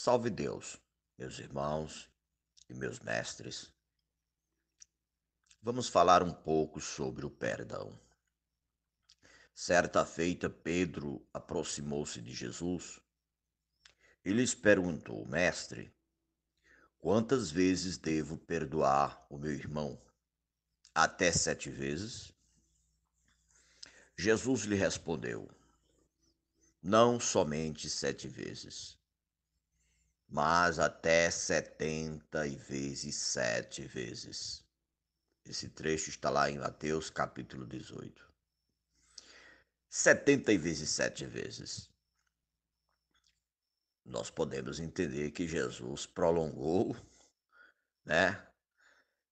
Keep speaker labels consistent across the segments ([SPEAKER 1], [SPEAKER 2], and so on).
[SPEAKER 1] Salve Deus, meus irmãos e meus mestres. Vamos falar um pouco sobre o perdão. Certa feita, Pedro aproximou-se de Jesus e lhes perguntou: Mestre, quantas vezes devo perdoar o meu irmão? Até sete vezes? Jesus lhe respondeu: Não somente sete vezes mas até setenta e vezes sete vezes. Esse trecho está lá em Mateus capítulo 18. Setenta vezes sete vezes. Nós podemos entender que Jesus prolongou, né?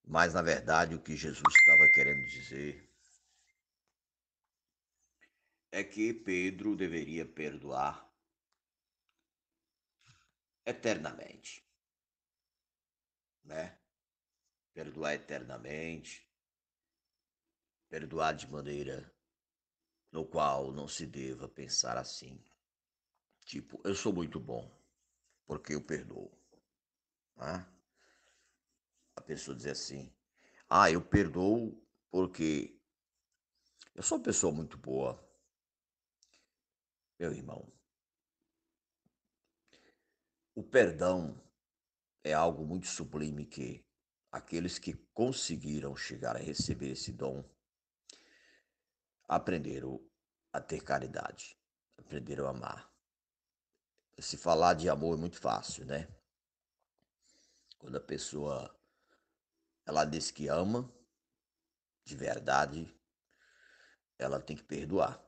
[SPEAKER 1] Mas na verdade o que Jesus estava querendo dizer é que Pedro deveria perdoar eternamente. Né? Perdoar eternamente. Perdoar de maneira no qual não se deva pensar assim. Tipo, eu sou muito bom, porque eu perdoo. Né? A pessoa diz assim: Ah, eu perdoo porque eu sou uma pessoa muito boa. Meu irmão, o perdão é algo muito sublime que aqueles que conseguiram chegar a receber esse dom aprenderam a ter caridade, aprenderam a amar. Se falar de amor é muito fácil, né? Quando a pessoa ela diz que ama de verdade, ela tem que perdoar,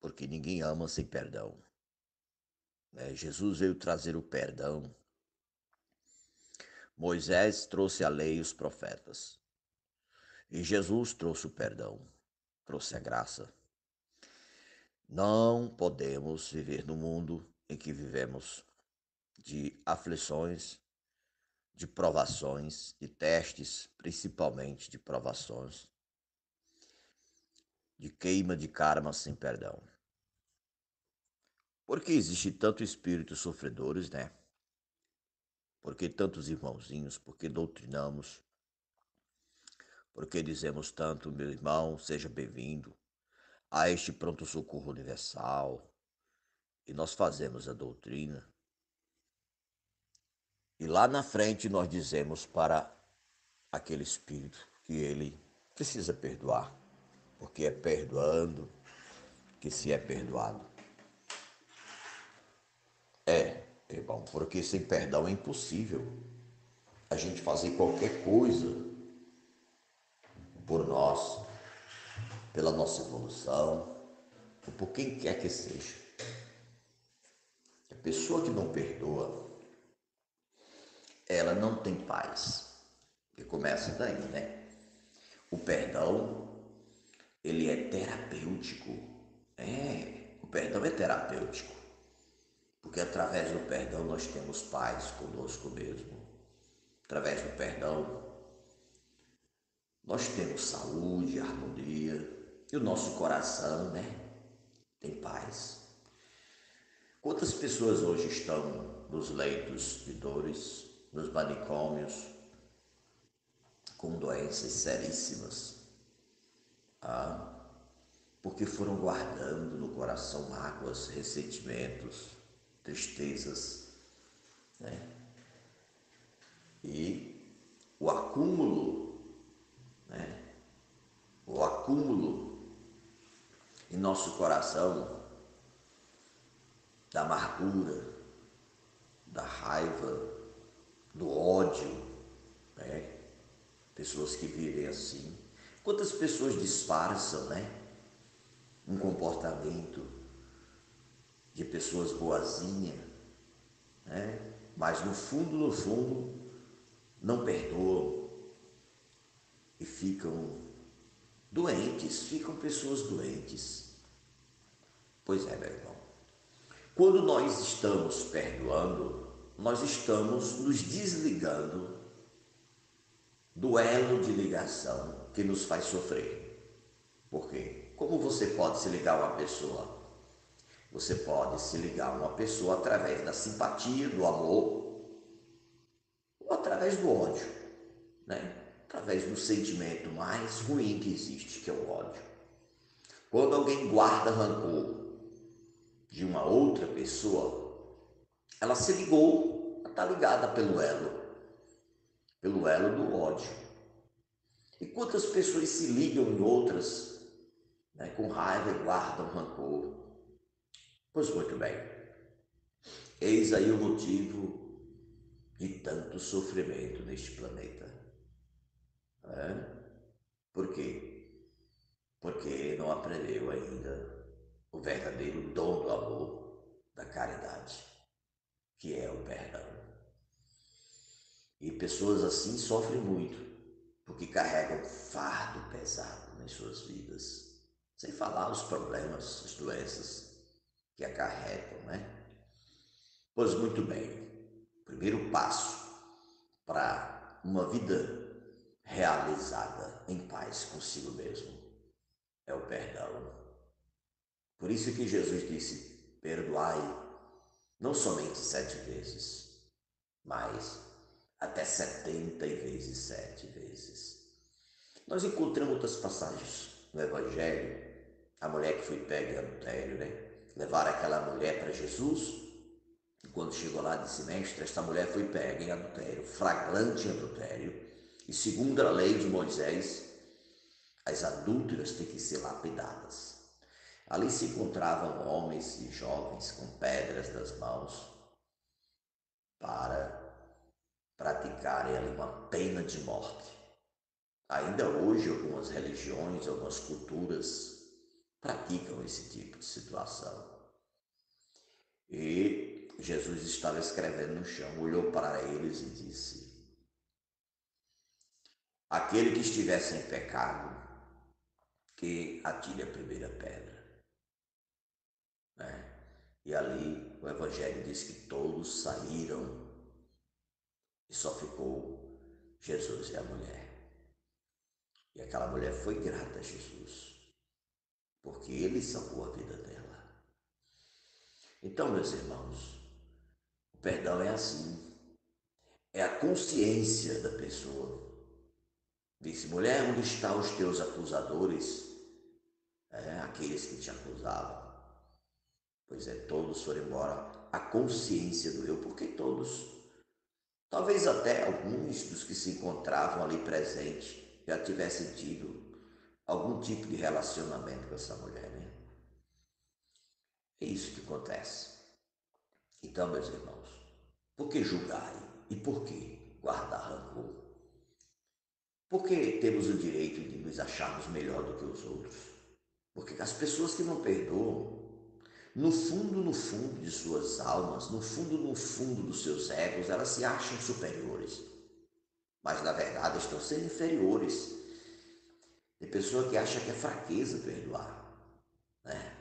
[SPEAKER 1] porque ninguém ama sem perdão. Né? Jesus veio trazer o perdão. Moisés trouxe a lei e os profetas. E Jesus trouxe o perdão, trouxe a graça. Não podemos viver no mundo em que vivemos de aflições, de provações, de testes, principalmente de provações, de queima de karma sem perdão. Por que existe tanto espíritos sofredores, né? Por que tantos irmãozinhos? Por que doutrinamos? Por que dizemos tanto, meu irmão, seja bem-vindo a este pronto-socorro universal? E nós fazemos a doutrina. E lá na frente nós dizemos para aquele espírito que ele precisa perdoar, porque é perdoando que se é perdoado. É, irmão, porque sem perdão é impossível a gente fazer qualquer coisa por nós, pela nossa evolução, por quem quer que seja. A pessoa que não perdoa, ela não tem paz. E começa daí, né? O perdão, ele é terapêutico. É, o perdão é terapêutico. Porque através do perdão nós temos paz conosco mesmo. Através do perdão nós temos saúde, harmonia e o nosso coração, né? Tem paz. Quantas pessoas hoje estão nos leitos de dores, nos manicômios, com doenças seríssimas? Ah, porque foram guardando no coração mágoas, ressentimentos, tristezas, né? E o acúmulo, né? O acúmulo em nosso coração da amargura, da raiva, do ódio, né? Pessoas que vivem assim. Quantas pessoas disfarçam, né? Um comportamento de pessoas boazinhas, né? mas no fundo, no fundo, não perdoam e ficam doentes, ficam pessoas doentes. Pois é, meu irmão. Quando nós estamos perdoando, nós estamos nos desligando do elo de ligação que nos faz sofrer. Por quê? Como você pode se ligar a uma pessoa Você pode se ligar a uma pessoa através da simpatia, do amor, ou através do ódio, né? através do sentimento mais ruim que existe, que é o ódio. Quando alguém guarda rancor de uma outra pessoa, ela se ligou, ela está ligada pelo elo, pelo elo do ódio. E quantas pessoas se ligam em outras né, com raiva e guardam rancor? Pois muito bem, eis aí o motivo de tanto sofrimento neste planeta. É? Por quê? Porque não aprendeu ainda o verdadeiro dom do amor, da caridade, que é o perdão. E pessoas assim sofrem muito, porque carregam fardo pesado nas suas vidas, sem falar os problemas, as doenças que acarretam, né? Pois muito bem, primeiro passo para uma vida realizada em paz consigo mesmo é o perdão. Por isso que Jesus disse: perdoai não somente sete vezes, mas até setenta vezes sete vezes. Nós encontramos outras passagens no Evangelho, a mulher que foi pega em adultério, né? Levaram aquela mulher para Jesus. E quando chegou lá, disse: Mestre, esta mulher foi pega em adultério, flagrante adultério. E segundo a lei de Moisés, as adúlteras têm que ser lapidadas. Ali se encontravam homens e jovens com pedras nas mãos para praticarem ali uma pena de morte. Ainda hoje, algumas religiões, algumas culturas praticam esse tipo de situação. E Jesus estava escrevendo no chão, olhou para eles e disse: Aquele que estiver sem pecado, que atire a primeira pedra. Né? E ali o Evangelho diz que todos saíram e só ficou Jesus e a mulher. E aquela mulher foi grata a Jesus porque ele salvou a vida dela. Então, meus irmãos, o perdão é assim. É a consciência da pessoa. Disse, mulher, onde estão os teus acusadores? É, aqueles que te acusavam. Pois é, todos foram embora. A consciência do eu, porque todos, talvez até alguns dos que se encontravam ali presentes, já tivessem tido algum tipo de relacionamento com essa mulher, né? É isso que acontece. Então, meus irmãos, por que julgar e por que guardar rancor? Por que temos o direito de nos acharmos melhor do que os outros? Porque as pessoas que não perdoam, no fundo, no fundo de suas almas, no fundo, no fundo dos seus egos, elas se acham superiores. Mas na verdade estão sendo inferiores tem pessoa que acha que é fraqueza perdoar. Né?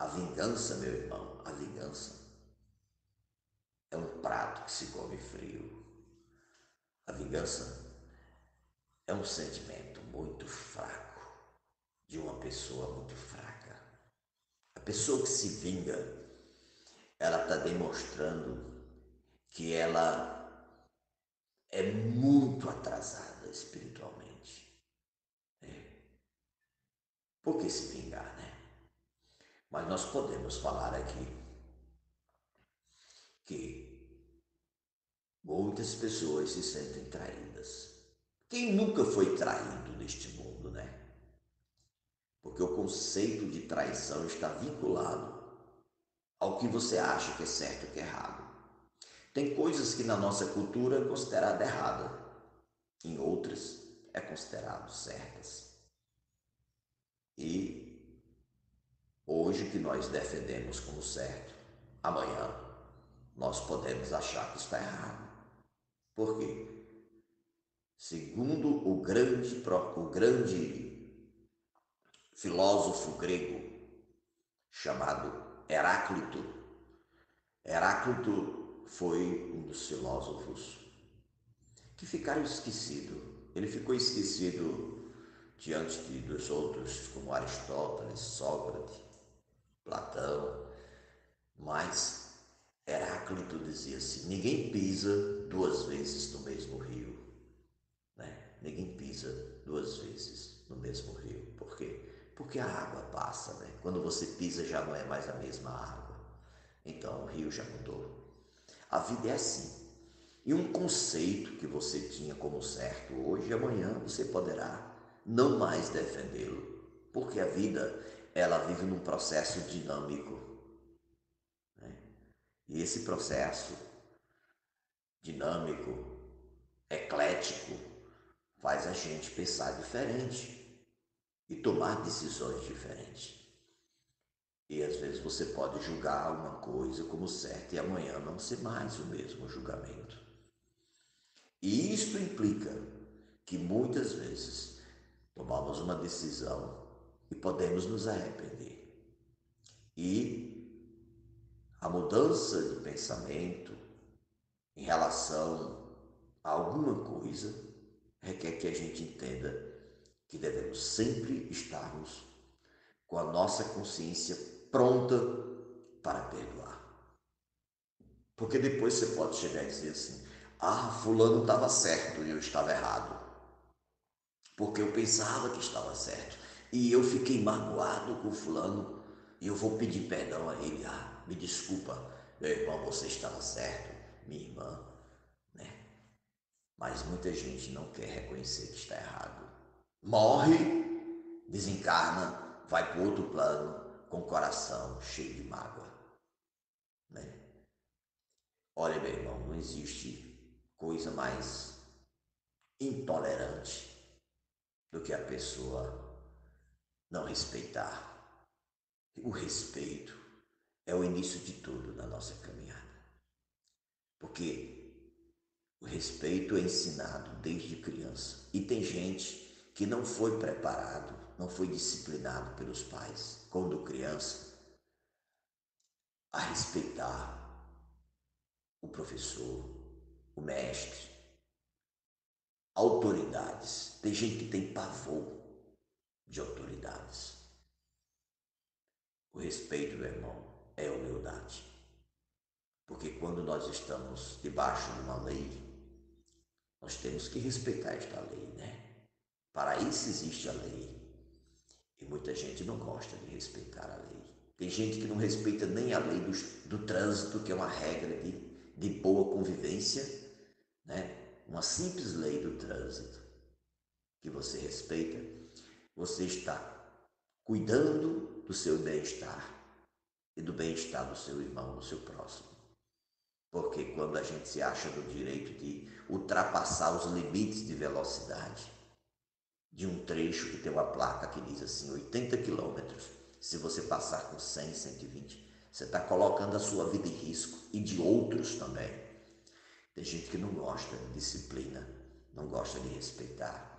[SPEAKER 1] A vingança, meu irmão, a vingança é um prato que se come frio. A vingança é um sentimento muito fraco de uma pessoa muito fraca. A pessoa que se vinga, ela está demonstrando que ela é muito atrasada espiritualmente. Por que se vingar, né? Mas nós podemos falar aqui que muitas pessoas se sentem traídas. Quem nunca foi traído neste mundo, né? Porque o conceito de traição está vinculado ao que você acha que é certo e que é errado. Tem coisas que na nossa cultura é considerada errada, em outras é considerado certas. E hoje que nós defendemos como certo, amanhã nós podemos achar que está errado. Por quê? Segundo o grande, o grande filósofo grego chamado Heráclito, Heráclito foi um dos filósofos que ficaram esquecidos. Ele ficou esquecido diante de, dos outros, como Aristóteles, Sócrates, Platão, Mas Heráclito dizia assim: ninguém pisa duas vezes no mesmo rio. Né? Ninguém pisa duas vezes no mesmo rio. Por quê? Porque a água passa, né? Quando você pisa já não é mais a mesma água. Então o rio já mudou. A vida é assim. E um conceito que você tinha como certo hoje, amanhã você poderá não mais defendê-lo, porque a vida ela vive num processo dinâmico. Né? E esse processo dinâmico, eclético, faz a gente pensar diferente e tomar decisões diferentes. E às vezes você pode julgar uma coisa como certa e amanhã não ser mais o mesmo julgamento. E isto implica que muitas vezes tomamos uma decisão e podemos nos arrepender. E a mudança de pensamento em relação a alguma coisa requer que a gente entenda que devemos sempre estarmos com a nossa consciência pronta para perdoar. Porque depois você pode chegar e dizer assim: ah, fulano estava certo e eu estava errado. Porque eu pensava que estava certo. E eu fiquei magoado com fulano e eu vou pedir perdão a ele. Ah, me desculpa, meu irmão, você estava certo, minha irmã, né? Mas muita gente não quer reconhecer que está errado. Morre, desencarna, vai para outro plano com o coração cheio de mágoa, né? Olha, meu irmão, não existe coisa mais intolerante do que a pessoa não respeitar. O respeito é o início de tudo na nossa caminhada. Porque o respeito é ensinado desde criança. E tem gente que não foi preparado, não foi disciplinado pelos pais, quando criança, a respeitar o professor, o mestre, autoridades. Tem gente que tem pavor de autoridades. O respeito, meu irmão, é humildade. Porque quando nós estamos debaixo de uma lei, nós temos que respeitar esta lei, né? Para isso existe a lei. E muita gente não gosta de respeitar a lei. Tem gente que não respeita nem a lei do, do trânsito, que é uma regra de, de boa convivência né? Uma simples lei do trânsito que você respeita, você está cuidando do seu bem-estar e do bem-estar do seu irmão, do seu próximo. Porque quando a gente se acha no direito de ultrapassar os limites de velocidade de um trecho que tem uma placa que diz assim 80 quilômetros, se você passar com 100, 120, você está colocando a sua vida em risco e de outros também. Tem gente que não gosta de disciplina, não gosta de respeitar.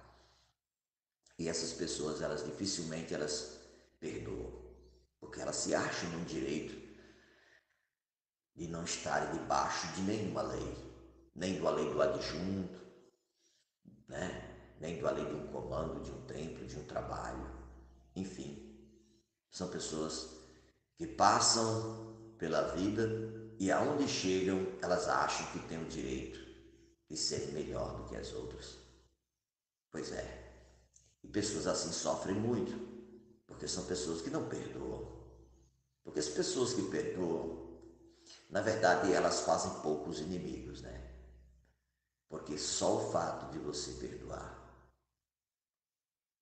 [SPEAKER 1] E essas pessoas, elas dificilmente elas perdoam, porque elas se acham no direito de não estarem debaixo de nenhuma lei, nem da lei do adjunto, né? nem da lei de um comando, de um templo, de um trabalho. Enfim, são pessoas que passam pela vida e aonde chegam, elas acham que têm o direito de ser melhor do que as outras. Pois é. E pessoas assim sofrem muito, porque são pessoas que não perdoam. Porque as pessoas que perdoam, na verdade, elas fazem poucos inimigos, né? Porque só o fato de você perdoar,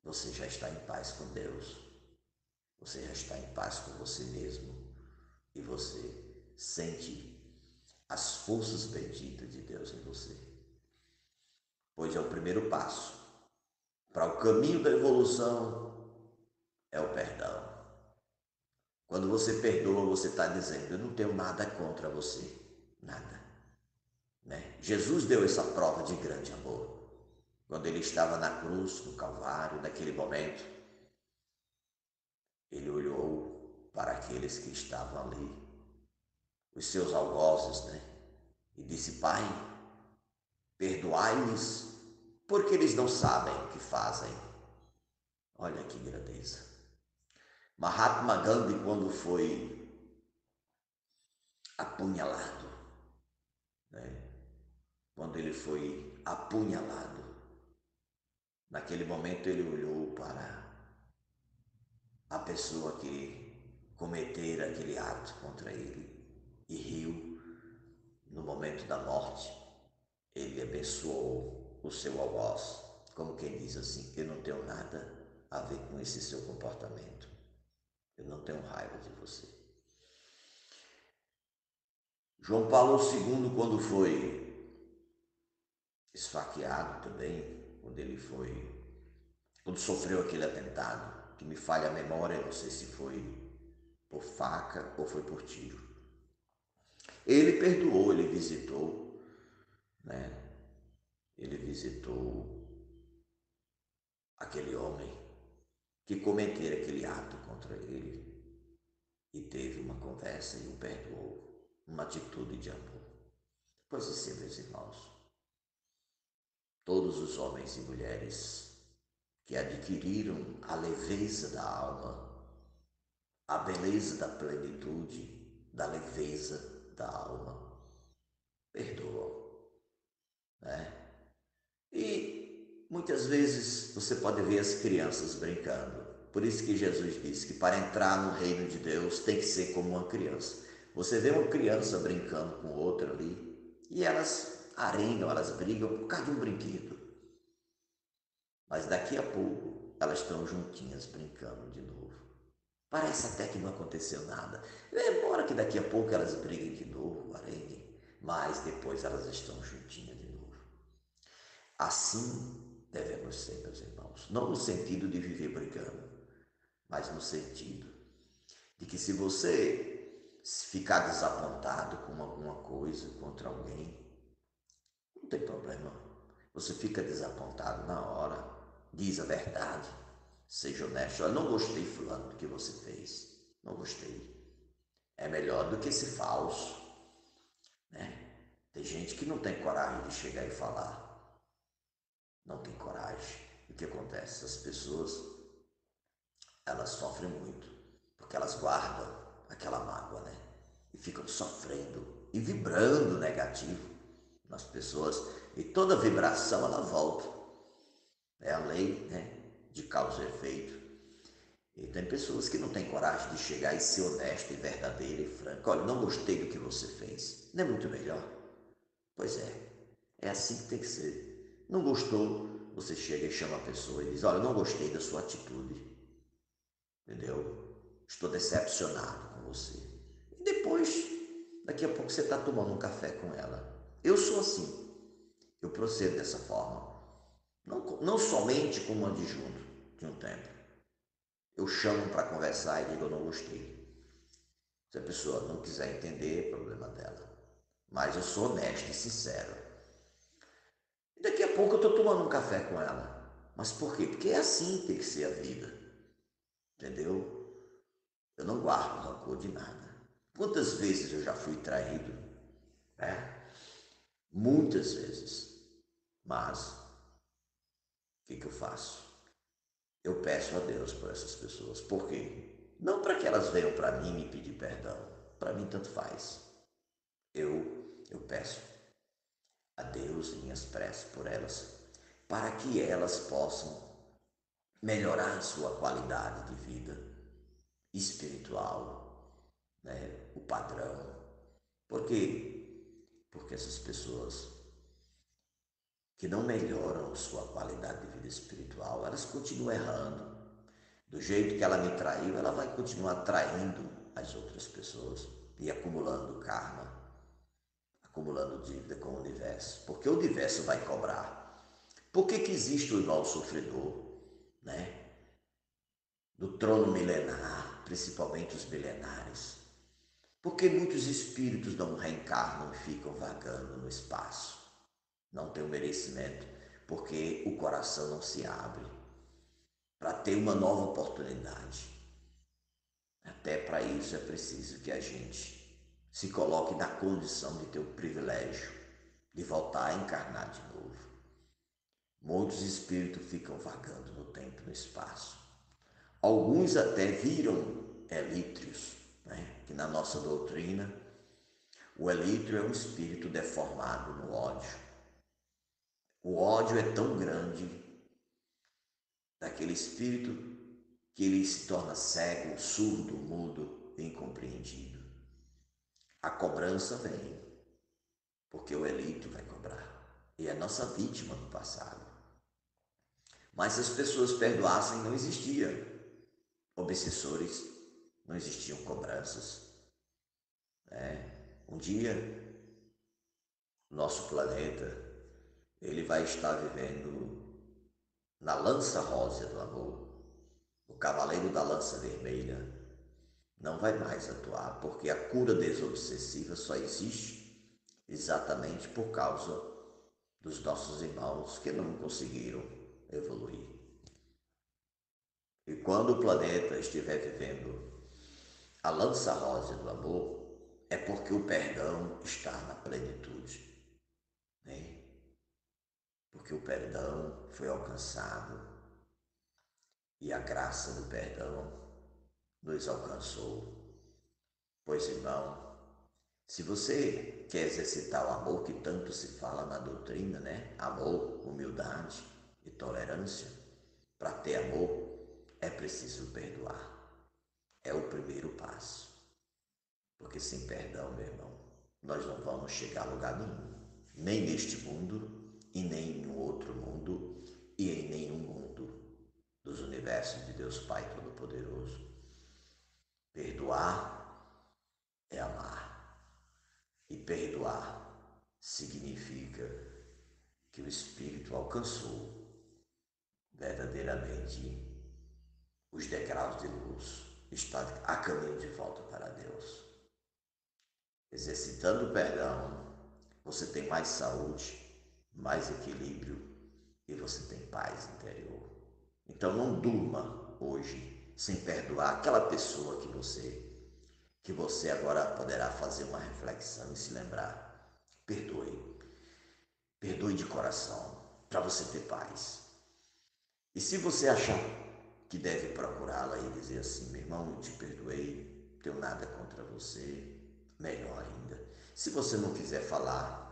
[SPEAKER 1] você já está em paz com Deus, você já está em paz com você mesmo e você sente as forças benditas de Deus em você. Pois é o primeiro passo para o caminho da evolução é o perdão. Quando você perdoa, você está dizendo: Eu não tenho nada contra você, nada. Né? Jesus deu essa prova de grande amor. Quando ele estava na cruz, no Calvário, naquele momento, ele olhou para aqueles que estavam ali os seus algozes, né? E disse: Pai, perdoai-lhes, porque eles não sabem o que fazem. Olha que grandeza. Mahatma Gandhi, quando foi apunhalado. Né? Quando ele foi apunhalado, naquele momento ele olhou para a pessoa que cometera aquele ato contra ele e riu. No momento da morte, ele abençoou o seu algoz, como quem diz assim: Eu não tenho nada a ver com esse seu comportamento. Eu não tenho raiva de você. João Paulo II, quando foi esfaqueado também, quando ele foi, quando sofreu aquele atentado, que me falha a memória, não sei se foi por faca ou foi por tiro. Ele perdoou, ele visitou, né? Ele visitou aquele homem que cometera aquele ato contra ele e teve uma conversa e o perdoou, uma atitude de amor. Pois assim, meus irmãos, todos os homens e mulheres que adquiriram a leveza da alma, a beleza da plenitude, da leveza da alma, perdoam, né? E muitas vezes você pode ver as crianças brincando. Por isso que Jesus disse que para entrar no reino de Deus tem que ser como uma criança. Você vê uma criança brincando com outra ali e elas arengam, elas brigam por causa de um brinquedo. Mas daqui a pouco elas estão juntinhas brincando de novo. Parece até que não aconteceu nada. Embora que daqui a pouco elas briguem de novo, arenguem, mas depois elas estão juntinhas de novo. Assim devemos ser, meus irmãos. Não no sentido de viver brigando, mas no sentido de que se você ficar desapontado com alguma coisa contra alguém, não tem problema. Você fica desapontado na hora, diz a verdade, seja honesto. Eu não gostei, fulano, do que você fez. Não gostei. É melhor do que esse falso. Né? Tem gente que não tem coragem de chegar e falar. Não tem coragem. O que acontece? As pessoas elas sofrem muito, porque elas guardam aquela mágoa, né? E ficam sofrendo e vibrando negativo nas pessoas. E toda vibração ela volta. É a lei né, de causa e efeito. E tem pessoas que não têm coragem de chegar e ser honesta e verdadeira e franca. Olha, não gostei do que você fez. Não é muito melhor? Pois é. É assim que tem que ser. Não gostou, você chega e chama a pessoa e diz: Olha, não gostei da sua atitude. Entendeu? Estou decepcionado com você. E depois, daqui a pouco, você está tomando um café com ela. Eu sou assim. Eu procedo dessa forma. Não, não somente como adjunto de um tempo. Eu chamo para conversar e digo eu não gostei. Se a pessoa não quiser entender, é problema dela. Mas eu sou honesto e sincero. E daqui a pouco eu estou tomando um café com ela. Mas por quê? Porque é assim que tem que ser a vida. Entendeu? Eu não guardo rancor de nada. Quantas vezes eu já fui traído? É? Muitas vezes. Mas o que, que eu faço? Eu peço a Deus por essas pessoas. Por quê? Não para que elas venham para mim me pedir perdão. Para mim tanto faz. Eu, eu peço a Deus minhas preces por elas, para que elas possam melhorar sua qualidade de vida espiritual, né? o padrão. Por quê? Porque essas pessoas que não melhoram sua qualidade de vida espiritual, elas continuam errando. Do jeito que ela me traiu, ela vai continuar traindo as outras pessoas e acumulando karma, acumulando dívida com o universo, porque o universo vai cobrar. Por que, que existe o irmão sofredor, né? Do trono milenar, principalmente os milenares. Porque muitos espíritos não reencarnam e ficam vagando no espaço não tem o merecimento, porque o coração não se abre para ter uma nova oportunidade. Até para isso é preciso que a gente se coloque na condição de ter o privilégio de voltar a encarnar de novo. Muitos espíritos ficam vagando no tempo e no espaço. Alguns até viram elítrios, né? que na nossa doutrina O elítrio é um espírito deformado no ódio. O ódio é tão grande daquele espírito que ele se torna cego, surdo, mudo, incompreendido. A cobrança vem, porque o elito vai cobrar. E é nossa vítima do passado. Mas se as pessoas perdoassem, não existia obsessores, não existiam cobranças. Né? Um dia, nosso planeta, ele vai estar vivendo na lança rosa do amor o cavaleiro da lança vermelha não vai mais atuar, porque a cura desobsessiva só existe exatamente por causa dos nossos irmãos que não conseguiram evoluir. E quando o planeta estiver vivendo a lança rosa do amor, é porque o perdão está na plenitude. Né? Porque o perdão foi alcançado e a graça do perdão nos alcançou. Pois, irmão, se você quer exercitar o amor que tanto se fala na doutrina, né? Amor, humildade e tolerância, para ter amor é preciso perdoar. É o primeiro passo. Porque sem perdão, meu irmão, nós não vamos chegar a lugar nenhum. Nem neste mundo e nem em outro mundo e em nenhum mundo dos universos de Deus Pai Todo-Poderoso. Perdoar é amar. E perdoar significa que o Espírito alcançou verdadeiramente os degraus de luz, está a caminho de volta para Deus. Exercitando o perdão, você tem mais saúde, mais equilíbrio e você tem paz interior. Então não durma hoje sem perdoar aquela pessoa que você que você agora poderá fazer uma reflexão e se lembrar. Perdoe. Perdoe de coração para você ter paz. E se você achar que deve procurá-la e dizer assim, meu irmão, eu te perdoei, tenho nada contra você, melhor ainda. Se você não quiser falar,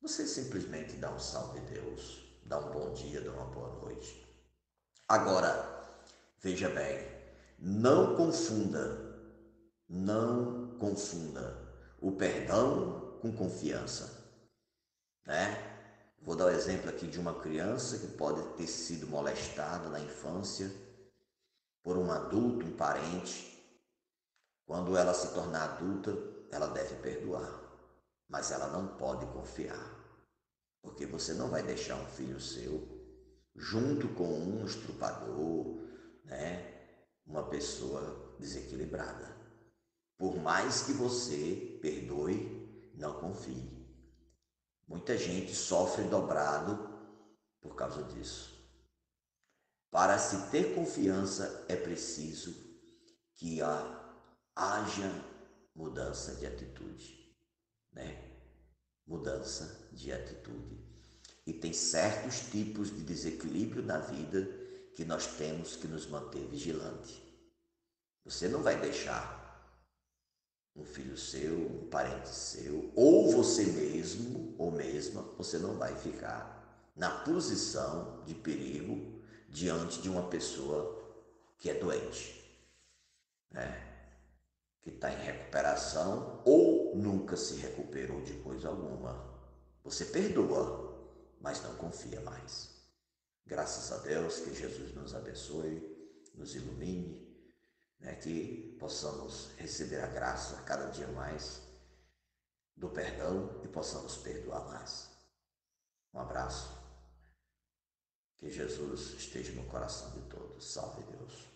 [SPEAKER 1] você simplesmente dá um salve Deus, dá um bom dia, dá uma boa noite. Agora, veja bem, não confunda, não confunda o perdão com confiança, né? Vou dar o um exemplo aqui de uma criança que pode ter sido molestada na infância por um adulto, um parente. Quando ela se tornar adulta, ela deve perdoar, mas ela não pode confiar, porque você não vai deixar um filho seu junto com um estrupador, né? uma pessoa desequilibrada. Por mais que você perdoe, não confie. Muita gente sofre dobrado por causa disso. Para se ter confiança é preciso que haja mudança de atitude, né? Mudança de atitude. E tem certos tipos de desequilíbrio na vida que nós temos que nos manter vigilante. Você não vai deixar um filho seu, um parente seu, ou você mesmo ou mesma, você não vai ficar na posição de perigo diante de uma pessoa que é doente, né? que está em recuperação ou nunca se recuperou de coisa alguma. Você perdoa, mas não confia mais. Graças a Deus, que Jesus nos abençoe, nos ilumine, né, que possamos receber a graça cada dia mais do perdão e possamos perdoar mais. Um abraço. Que Jesus esteja no coração de todos. Salve Deus.